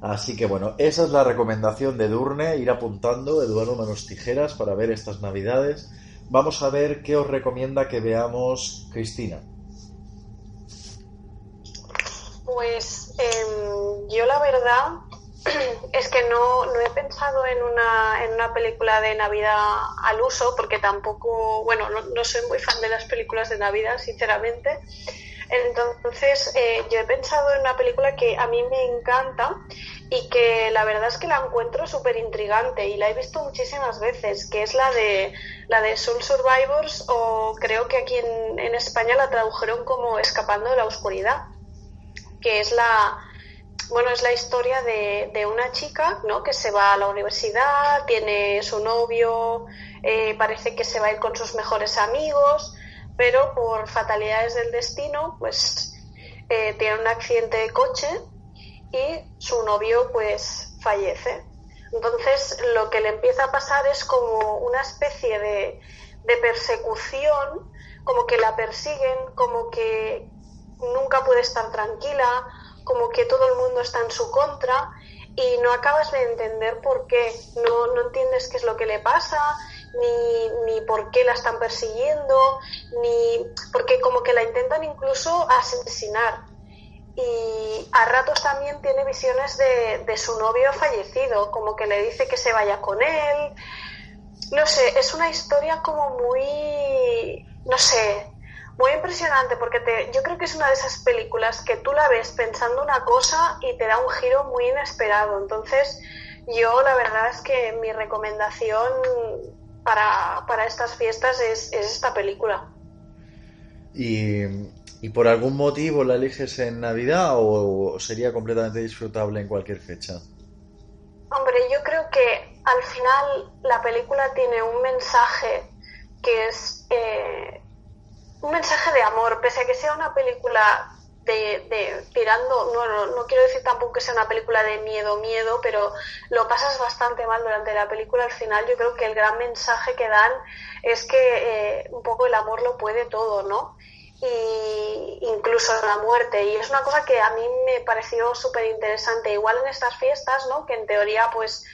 Así que bueno, esa es la recomendación de Durne, ir apuntando Eduardo Manos Tijeras para ver estas navidades. Vamos a ver qué os recomienda que veamos Cristina. Pues em, yo la verdad es que no, no he pensado en una, en una película de Navidad al uso, porque tampoco, bueno, no, no soy muy fan de las películas de Navidad, sinceramente. Entonces, eh, yo he pensado en una película que a mí me encanta y que la verdad es que la encuentro súper intrigante y la he visto muchísimas veces, que es la de la de Soul Survivors o creo que aquí en, en España la tradujeron como Escapando de la Oscuridad, que es la, bueno, es la historia de, de, una chica, ¿no? Que se va a la universidad, tiene su novio, eh, parece que se va a ir con sus mejores amigos, pero por fatalidades del destino, pues eh, tiene un accidente de coche y su novio, pues, fallece. Entonces, lo que le empieza a pasar es como una especie de, de persecución, como que la persiguen, como que nunca puede estar tranquila, como que todo el mundo está en su contra y no acabas de entender por qué, no, no entiendes qué es lo que le pasa, ni, ni por qué la están persiguiendo, ni porque como que la intentan incluso asesinar. Y a ratos también tiene visiones de, de su novio fallecido, como que le dice que se vaya con él. No sé, es una historia como muy, no sé, muy impresionante porque te, yo creo que es una de esas películas que tú la ves pensando una cosa y te da un giro muy inesperado. Entonces, yo la verdad es que mi recomendación para, para estas fiestas es, es esta película. ¿Y, ¿Y, por algún motivo la eliges en Navidad o sería completamente disfrutable en cualquier fecha? Hombre, yo creo que al final la película tiene un mensaje que es eh, un mensaje de amor, pese a que sea una película de, de tirando, no, no, no, quiero decir tampoco que sea una película de miedo, miedo, pero lo pasas bastante mal durante la película. Al final yo creo que el gran mensaje que dan es que eh, un poco el amor lo puede todo, ¿no? Y incluso la muerte. Y es una cosa que a mí me pareció súper interesante. Igual en estas fiestas, ¿no? Que en teoría pues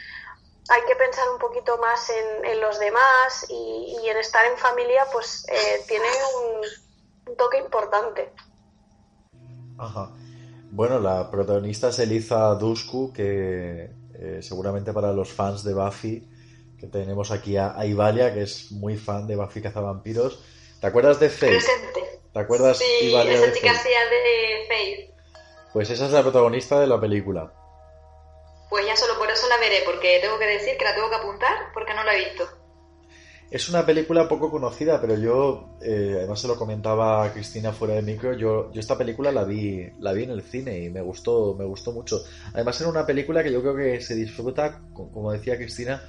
hay que pensar un poquito más en, en los demás y, y, en estar en familia, pues eh, tiene un, un, toque importante. Ajá. Bueno, la protagonista es Eliza Dusku, que eh, seguramente para los fans de Buffy, que tenemos aquí a, a, Ivalia, que es muy fan de Buffy Cazavampiros. ¿Te acuerdas de Faith? Presente. ¿Te acuerdas, sí, Ivalia, esa de chica hacía de Faith. Pues esa es la protagonista de la película. Pues ya solo por eso la veré, porque tengo que decir que la tengo que apuntar porque no la he visto. Es una película poco conocida, pero yo, eh, además se lo comentaba a Cristina fuera de micro, yo, yo esta película la vi, la vi en el cine y me gustó, me gustó mucho. Además era una película que yo creo que se disfruta, como decía Cristina,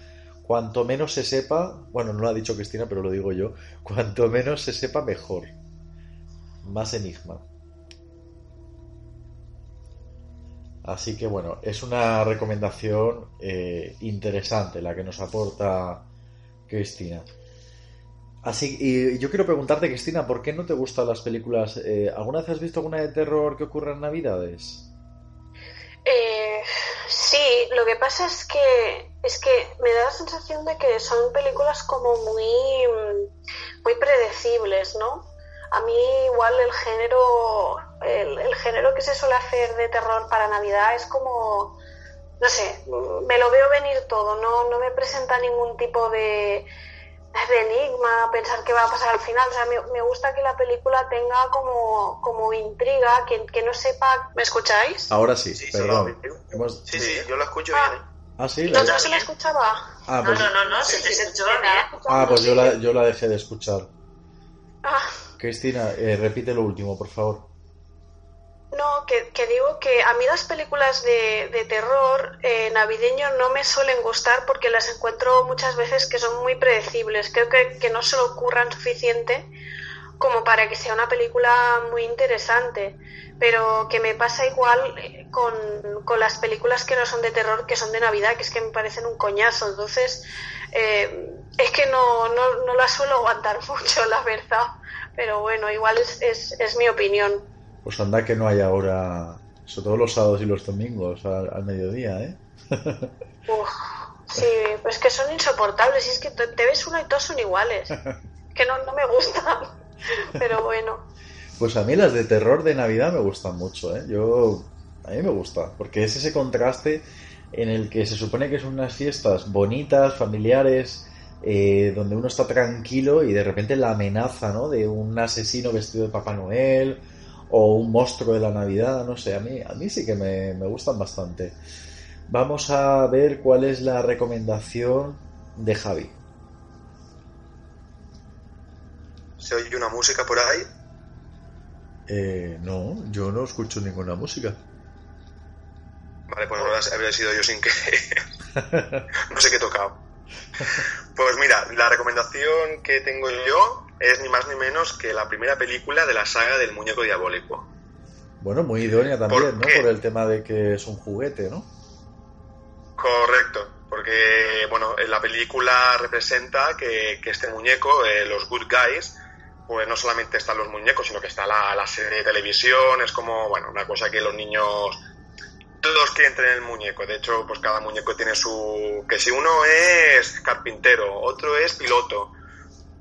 cuanto menos se sepa, bueno, no lo ha dicho Cristina, pero lo digo yo, cuanto menos se sepa mejor. Más enigma. Así que bueno, es una recomendación eh, interesante la que nos aporta Cristina. Así, y yo quiero preguntarte, Cristina, ¿por qué no te gustan las películas? Eh, ¿Alguna vez has visto alguna de terror que ocurra en Navidades? Eh, sí, lo que pasa es que es que me da la sensación de que son películas como muy muy predecibles, ¿no? A mí igual el género el, el, género que se suele hacer de terror para Navidad es como, no sé, me lo veo venir todo, no, no me presenta ningún tipo de, de enigma, pensar qué va a pasar al final. O sea, me, me gusta que la película tenga como, como intriga, que, que, no sepa. ¿Me escucháis? Ahora sí, Sí, perdón. sí, Hemos- Sí, sí, yo lo escucho Ah. bien. ¿eh? Ah, sí. ¿No, la- no se la escuchaba? Ah, No, pues, no, no, no, se te escuchó bien. ah, pues yo, la, yo la dejé de escuchar. Ah, Cristina, eh, repite lo último, por favor. no, que, digo que a mí las películas de, terror eh, navideño no me suelen gustar porque las encuentro muchas veces que son muy predecibles. Creo que, que no se lo ocurran suficiente como para que sea una película muy interesante. Pero que me pasa igual eh, con, con las películas que no son de terror, que son de Navidad, que es que me parecen un coñazo. Entonces, eh, es que no, no, no la suelo aguantar mucho, la verdad. Pero bueno, igual es, es, es mi opinión. Pues anda que no hay ahora, sobre todo los sábados y los domingos al, mediodía, ¿eh? Uf, sí, pues que son insoportables. Y es que te, ves uno y todos son iguales. Que no, no me gustan. Pero bueno. Pues a mí las de terror de Navidad me gustan mucho, ¿eh? Yo, a mí me gusta, porque es ese contraste en el que se supone que son unas fiestas bonitas, familiares, eh, donde uno está tranquilo y de repente la amenaza, ¿no? De un asesino vestido de Papá Noel o un monstruo de la Navidad, no sé, a mí, a mí sí que me, me gustan bastante. Vamos a ver cuál es la recomendación de Javi. ¿Se oye una música por ahí? Eh, no, yo no escucho ninguna música. Vale, pues habría sido yo sin querer. no sé qué he tocado. Pues mira, la recomendación que tengo yo es ni más ni menos que la primera película de la saga del muñeco diabólico. Bueno, muy idónea también, ¿no? Por el tema de que es un juguete, ¿no? Correcto, porque, bueno, la película representa que, este muñeco, eh, los Good Guys, pues no solamente están los muñecos, sino que está la, la serie de televisión, es como, bueno, una cosa que los niños quieren tener el muñeco. De hecho, pues cada muñeco tiene su. que si uno es carpintero, otro es piloto.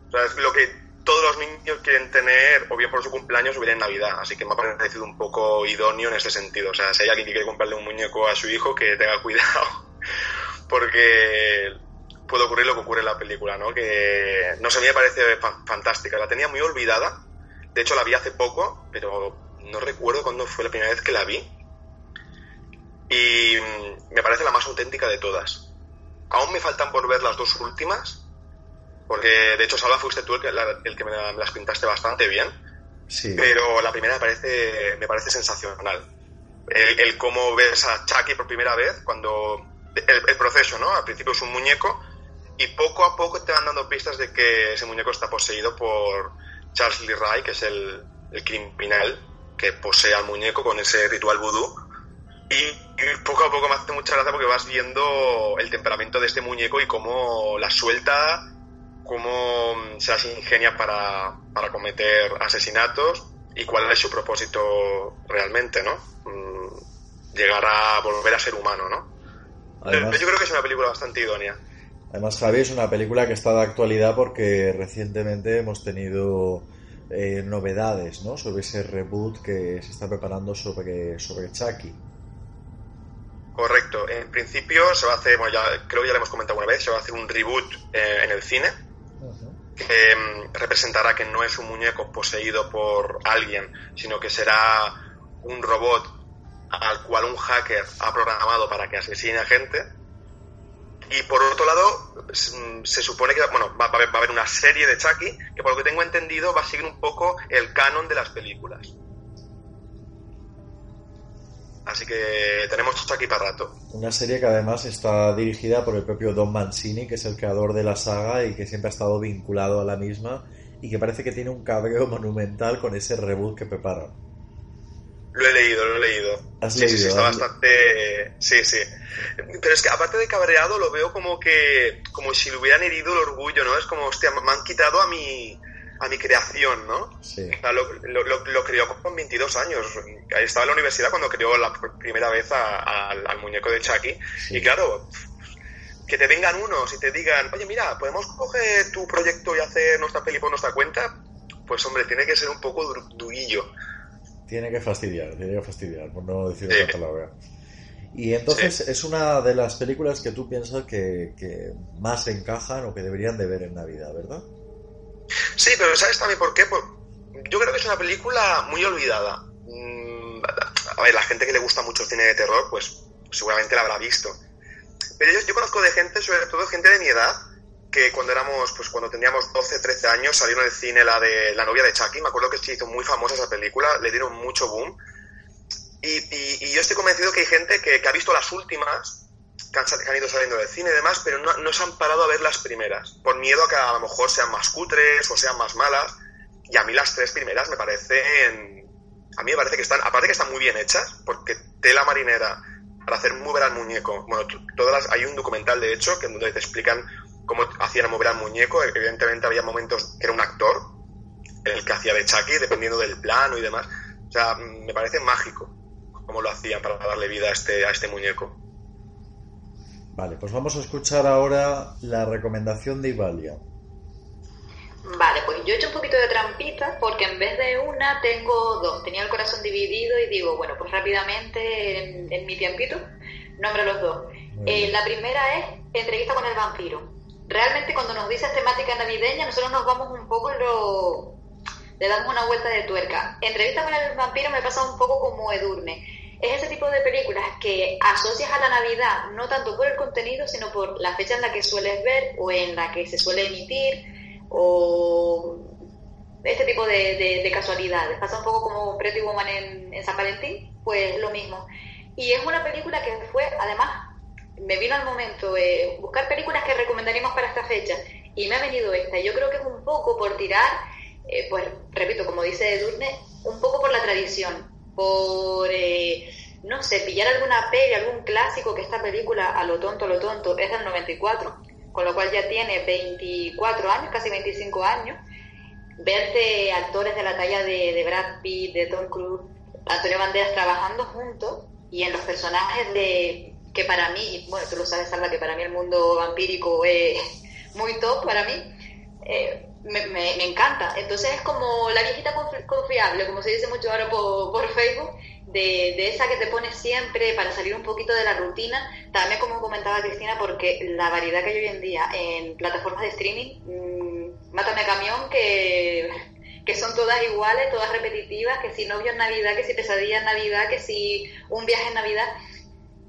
O sea, es lo que todos los niños quieren tener, o bien por su cumpleaños o bien en Navidad. Así que me ha parecido un poco idóneo en ese sentido. O sea, si hay alguien que quiere comprarle un muñeco a su hijo, que tenga cuidado. Porque puede ocurrir lo que ocurre en la película, ¿no? Que no sé, me parece fantástica. La tenía muy olvidada. De hecho, la vi hace poco, pero no recuerdo cuándo fue la primera vez que la vi y mm, me parece la más auténtica de todas. Aún me faltan por ver las dos últimas, porque de hecho, Salva, fuiste tú el que, el que me, las pintaste bastante bien. Sí. Pero la primera me parece, me parece sensacional. El, cómo ves a Chucky por primera vez, cuando. El, proceso, ¿no? Al principio es un muñeco y poco a poco te van dando pistas de que ese muñeco está poseído por Charles Lee Ray, que es el, el criminal que posee al muñeco con ese ritual vudú y poco a poco me hace mucha gracia porque vas viendo el temperamento de este muñeco y cómo la suelta, cómo se las ingenia para, cometer asesinatos y cuál es su propósito realmente, ¿no? Mm, llegar a volver a ser humano, ¿no? Yo creo que es una película bastante idónea. Además, Javi, es una película que está de actualidad porque recientemente hemos tenido eh, novedades ¿no? sobre ese reboot que se está preparando sobre, sobre Chucky. Correcto. En principio se va a hacer, bueno, ya, creo que ya lo hemos comentado una vez, se va a hacer un reboot eh, en el cine que mm, representará que no es un muñeco poseído por alguien, sino que será un robot al cual un hacker ha programado para que asesine a gente. Y por otro lado, mm, se supone que bueno, va, a haber, va a haber una serie de Chucky que por lo que tengo entendido va a seguir un poco el canon de las películas. Así que tenemos aquí para rato. Una serie que además está dirigida por el propio Don Mancini, que es el creador de la saga y que siempre ha estado vinculado a la misma y que parece que tiene un cabreo monumental con ese reboot que preparan. Lo he leído, lo he leído. sí, sí, sí, está bastante. Sí, sí. Pero es que aparte de cabreado, lo veo como que. como si le hubieran herido el orgullo, ¿no? Es como, hostia, me han quitado a mi a mi creación, ¿no? Sí. lo, lo, creó con 22 años. Estaba en la universidad cuando creó la primera vez al muñeco de Chucky. Y claro, que te vengan unos y te digan, oye, mira, ¿podemos coger tu proyecto y hacer nuestra peli por nuestra cuenta? Pues hombre, tiene que ser un poco durillo. Tiene que fastidiar, tiene que fastidiar, por no decir otra palabra. Y entonces es una de las películas que tú piensas que, que más encajan o que deberían de ver en Navidad, ¿verdad? Sí, pero ¿sabes también por qué? Pues, yo creo que es una película muy olvidada. Mm, a ver, la gente que le gusta mucho el cine de terror, pues seguramente la habrá visto. Pero yo, conozco de gente, sobre todo gente de mi edad, que cuando éramos, pues cuando teníamos 12, 13 años, salieron del cine la de La novia de Chucky. Me acuerdo que se hizo muy famosa esa película, le dieron mucho boom. Y, yo estoy convencido que hay gente que, ha visto las últimas, que han, ido saliendo del cine y demás, pero no, se han parado a ver las primeras, por miedo a que a lo mejor sean más cutres o sean más malas. Y a mí las tres primeras me parecen. A mí me parece que están. Aparte que están muy bien hechas, porque tela marinera para hacer mover al muñeco. Bueno, todas hay un documental de hecho que donde te explican cómo hacían mover al muñeco. Evidentemente había momentos que era un actor, el que hacía de Chucky, dependiendo del plano y demás. O sea, me parece mágico cómo lo hacían para darle vida a este, a este muñeco. Vale, pues vamos a escuchar ahora la recomendación de Ivalia. Vale, pues yo he hecho un poquito de trampita porque en vez de una tengo dos. Tenía el corazón dividido y digo, bueno, pues rápidamente en, mi tiempito nombro los dos. Eh, la primera es entrevista con el vampiro. Realmente cuando nos dices temática navideña, nosotros nos vamos un poco lo... le damos una vuelta de tuerca. Entrevista con el vampiro me pasa un poco como Edurne. Es ese tipo de películas que asocias a la Navidad no tanto por el contenido, sino por la fecha en la que sueles ver o en la que se suele emitir o este tipo de, casualidades. Pasa un poco como Pretty Woman en, San Valentín, pues lo mismo. Y es una película que fue, además, me vino al momento eh, buscar películas que recomendaríamos para esta fecha y me ha venido esta. Yo creo que es un poco por tirar, eh, pues repito, como dice Edurne, un poco por la tradición, por, eh, no sé, pillar alguna peli, algún clásico que esta película, a lo tonto, a lo tonto, es del 94 con lo cual ya tiene 24 años, casi 25 años, verte actores de la talla de, Brad Pitt, de Tom Cruise, Antonio Banderas trabajando juntos y en los personajes de que para mí, bueno, tú lo sabes, Salva, que para mí el mundo vampírico es muy top para mí, eh, me, encanta. Entonces es como la viejita confiable, como se dice mucho ahora por, por Facebook, de, esa que te pones siempre para salir un poquito de la rutina, también como comentaba Cristina, porque la variedad que hay hoy en día en plataformas de streaming, mátame camión, que, que son todas iguales, todas repetitivas, que si novio en Navidad, que si pesadilla en Navidad, que si un viaje en Navidad.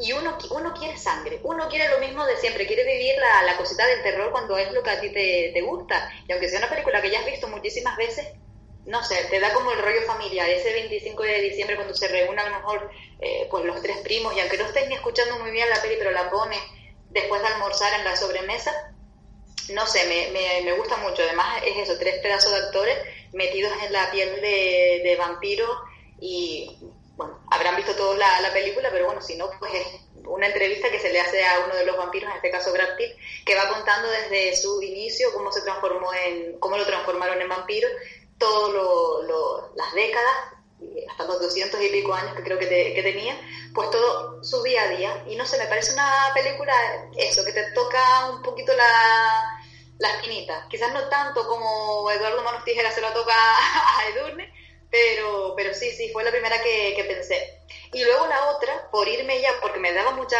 Y uno, uno quiere sangre, uno quiere lo mismo de siempre, quiere vivir la, la cosita del terror cuando es lo que a ti te, te gusta. Y aunque sea una película que ya has visto muchísimas veces, no sé, te da como el rollo familiar, ese 25 de diciembre cuando se reúnen a lo mejor eh, pues los tres primos, y aunque no estés ni escuchando muy bien la peli, pero la pones después de almorzar en la sobremesa, no sé, me, me, me gusta mucho. Además es eso, tres pedazos de actores metidos en la piel de, de vampiro y bueno, habrán visto todos la, la película, pero bueno, si no, pues es una entrevista que se le hace a uno de los vampiros, en este caso Brad Pitt, que va contando desde su inicio cómo se transformó en, cómo lo transformaron en vampiro todas las décadas, hasta los 200 y pico años que creo que, que, tenía, pues todo su día a día. Y no sé, me parece una película, eso, que te toca un poquito la, la espinita. Quizás no tanto como Eduardo Manos Tijeras se lo toca a Edurne, pero, pero sí, sí, fue la primera que, que pensé. Y luego la otra, por irme ya, porque me daba mucha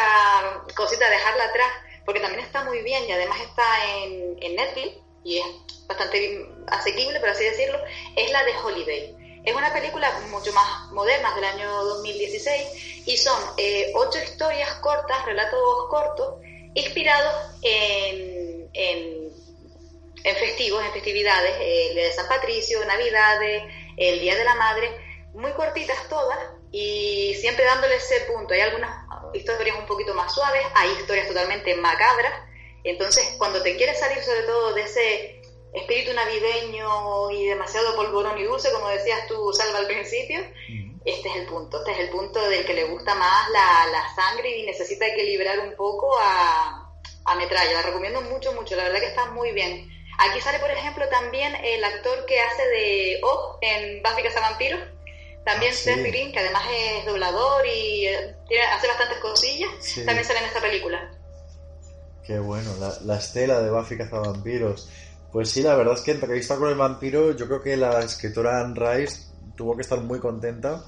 cosita dejarla atrás, porque también está muy bien y además está en, en Netflix y es bastante asequible, por así decirlo, es la de Holiday. Es una película mucho más moderna, del año 2016, y son eh, ocho historias cortas, relatos cortos, inspirados en, en, festivos, en festividades, el de San Patricio, Navidades, el Día de la Madre, muy cortitas todas, y siempre dándole ese punto. Hay algunas historias un poquito más suaves, hay historias totalmente macabras, entonces cuando te quieres salir sobre todo de ese espíritu navideño y demasiado polvorón y dulce, como decías tú, Salva, al principio, este es el punto. Este es el punto del que le gusta más la, la sangre y necesita equilibrar un poco a, a metralla. La recomiendo mucho, mucho. La verdad que está muy bien. Aquí sale, por ejemplo, también el actor que hace de O en Buffy Vampiro También ah, Seth Green, que además es doblador y eh, hace bastantes cosillas, también sale en esta película. Qué bueno, la, la estela de Buffy Cazavampiros. Pues sí, la verdad es que entrevista con el vampiro, yo creo que la escritora Anne Rice tuvo que estar muy contenta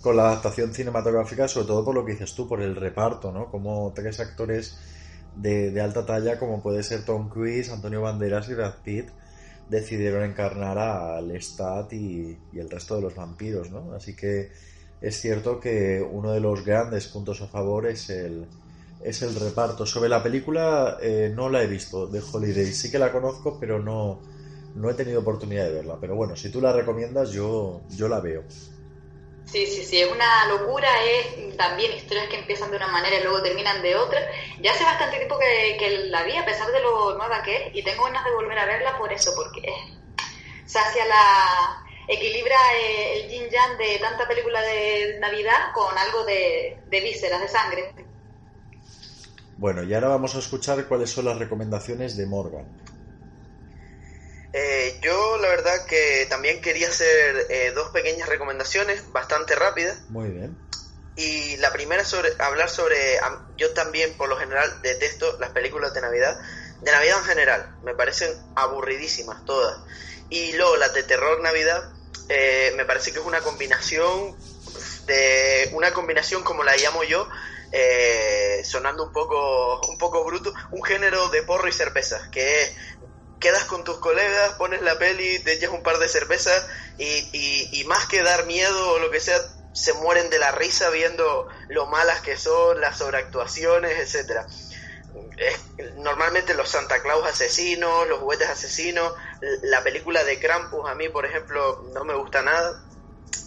con la adaptación cinematográfica, sobre todo por lo que dices tú, por el reparto, ¿no? Como tres actores de, alta talla, como puede ser Tom Cruise, Antonio Banderas y Brad Pitt, decidieron encarnar a Lestat y, y el resto de los vampiros, ¿no? Así que es cierto que uno de los grandes puntos a favor es el, es el reparto. Sobre la película eh, no la he visto de Holiday, sí que la conozco, pero no, no he tenido oportunidad de verla. Pero bueno, si tú la recomiendas, yo, yo la veo. Sí, sí, sí, es una locura, es también historias que empiezan de una manera y luego terminan de otra. Ya hace bastante tiempo que, que la vi, a pesar de lo nueva que es, y tengo ganas de volver a verla por eso, porque sacia la equilibra eh, el yin yang de tanta película de Navidad con algo de, de vísceras, de sangre. Bueno, y ahora vamos a escuchar cuáles son las recomendaciones de Morgan. Eh, yo la verdad que también quería hacer eh, dos pequeñas recomendaciones bastante rápidas. Muy bien. Y la primera sobre hablar sobre yo también por lo general detesto las películas de Navidad, de Navidad en general, me parecen aburridísimas todas. Y luego las de terror Navidad eh, me parece que es una combinación de una combinación como la llamo yo sonando un poco un poco bruto un género de porro y cerveza que es quedas con tus colegas, pones la peli, te echas un par de cervezas y, más que dar miedo o lo que sea, se mueren de la risa viendo lo malas que son, las sobreactuaciones, etcétera. normalmente los Santa Claus asesinos, los juguetes asesinos, la película de Krampus a mí, por ejemplo, no me gusta nada.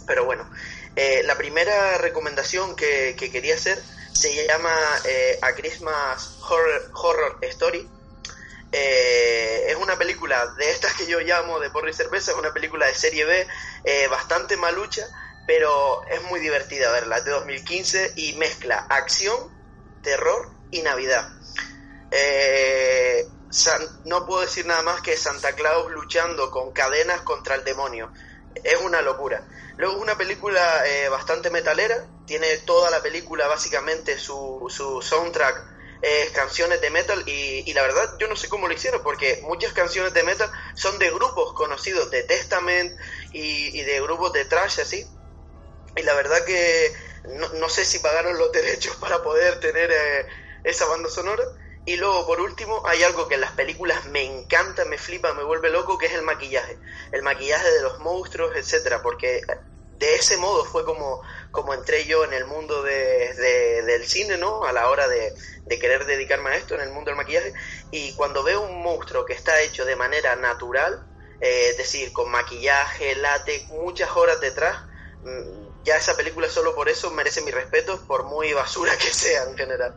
Pero bueno, eh, la primera recomendación que, quería hacer se llama eh, A Christmas Horror Story eh, es una película de estas que yo llamo de porro y cerveza, es una película de serie B, eh, bastante malucha, pero es muy divertida verla, de 2015 y mezcla acción, terror y Navidad. Eh, no puedo decir nada más que Santa Claus luchando con cadenas contra el demonio. Es una locura. Luego es una película bastante metalera, tiene toda la película básicamente su, su soundtrack eh, canciones de metal y, la verdad yo no sé cómo lo hicieron porque muchas canciones de metal son de grupos conocidos de Testament y, de grupos de trash así. Y la verdad que no, sé si pagaron los derechos para poder tener eh, esa banda sonora. Y luego por último hay algo que en las películas me encanta, me flipa, me vuelve loco que es el maquillaje. El maquillaje de los monstruos, etcétera porque de ese modo fue como, como entré yo en el mundo de, del cine, ¿no? A la hora de, querer dedicarme a esto, en el mundo del maquillaje. Y cuando veo un monstruo que está hecho de manera natural, eh, es decir, con maquillaje, látex, muchas horas detrás, mm, ya esa película solo por eso merece mi respeto, por muy basura que sea en general.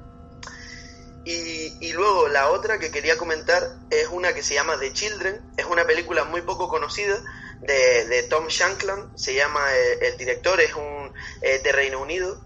Y, y, luego la otra que quería comentar es una que se llama The Children, es una película muy poco conocida, de, Tom Shankland, se llama eh, el, director, es un eh, de Reino Unido.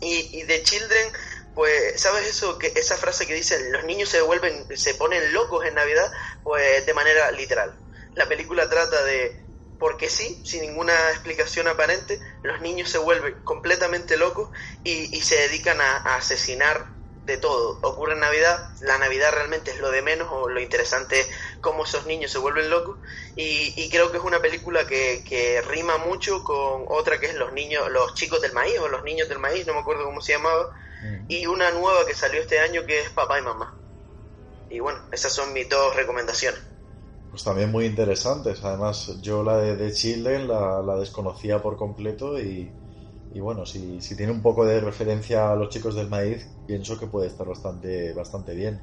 Y, de Children, pues, ¿sabes eso? que Esa frase que dice, los niños se vuelven, se ponen locos en Navidad, pues de manera literal. La película trata de, porque sí, sin ninguna explicación aparente, los niños se vuelven completamente locos y, se dedican a asesinar de todo. Ocurre en Navidad, la Navidad realmente es lo de menos, o lo interesante es cómo esos niños se vuelven locos. Y, creo que es una película que, rima mucho con otra que es Los niños, los chicos del maíz, o los niños del maíz, no me acuerdo cómo se llamaba. Mm. Y una nueva que salió este año que es Papá y Mamá. Y bueno, esas son mis dos recomendaciones. Pues también muy interesantes. Además, yo la de, de Children la, la desconocía por completo y, y bueno, si, si tiene un poco de referencia a los chicos del maíz, pienso que puede estar bastante, bastante bien.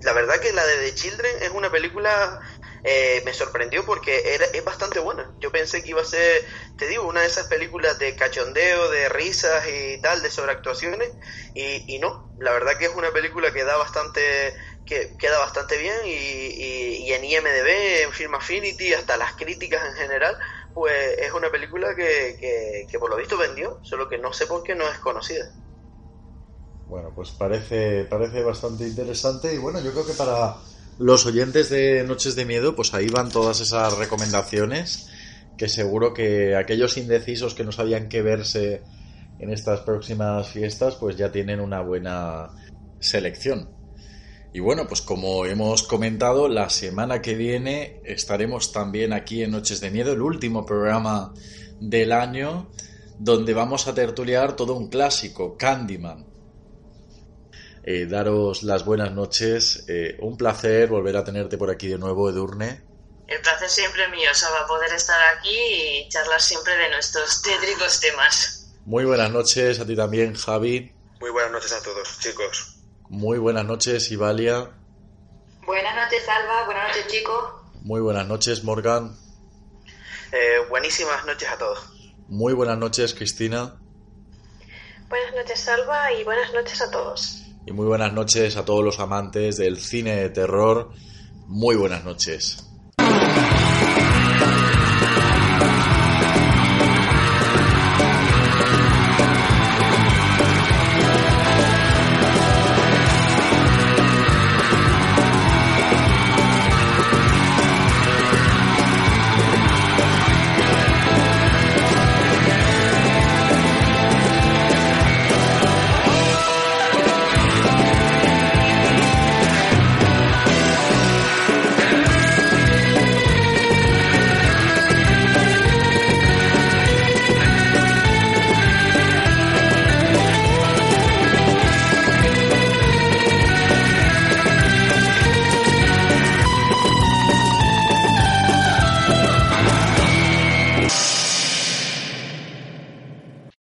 La verdad que la de The Children es una película, eh, me sorprendió porque era, es bastante buena. Yo pensé que iba a ser, te digo, una de esas películas de cachondeo, de risas y tal, de sobreactuaciones, y, y no, la verdad que es una película que da bastante, que queda bastante bien y, y, y en IMDB, en Film Affinity, hasta las críticas en general, pues es una película que, que, por lo visto vendió, solo que no sé por qué no es conocida. Bueno, pues parece, parece bastante interesante y bueno, yo creo que para los oyentes de Noches de Miedo, pues ahí van todas esas recomendaciones que seguro que aquellos indecisos que no sabían qué verse en estas próximas fiestas, pues ya tienen una buena selección. Y bueno, pues como hemos comentado, la semana que viene estaremos también aquí en Noches de Miedo, el último programa del año, donde vamos a tertuliar todo un clásico, Candyman. Eh, daros las buenas noches, eh, un placer volver a tenerte por aquí de nuevo, Edurne. El placer siempre mío, Saba, poder estar aquí y charlar siempre de nuestros tétricos temas. Muy buenas noches a ti también, Javi. Muy buenas noches a todos, chicos. Muy buenas noches, Ivalia. Buenas noches, Alba. Buenas noches, chicos. Muy buenas noches, Morgan. Eh, buenísimas noches a todos. Muy buenas noches, Cristina. Buenas noches, Salva, y buenas noches a todos. Y muy buenas noches a todos los amantes del cine de terror. Muy buenas noches.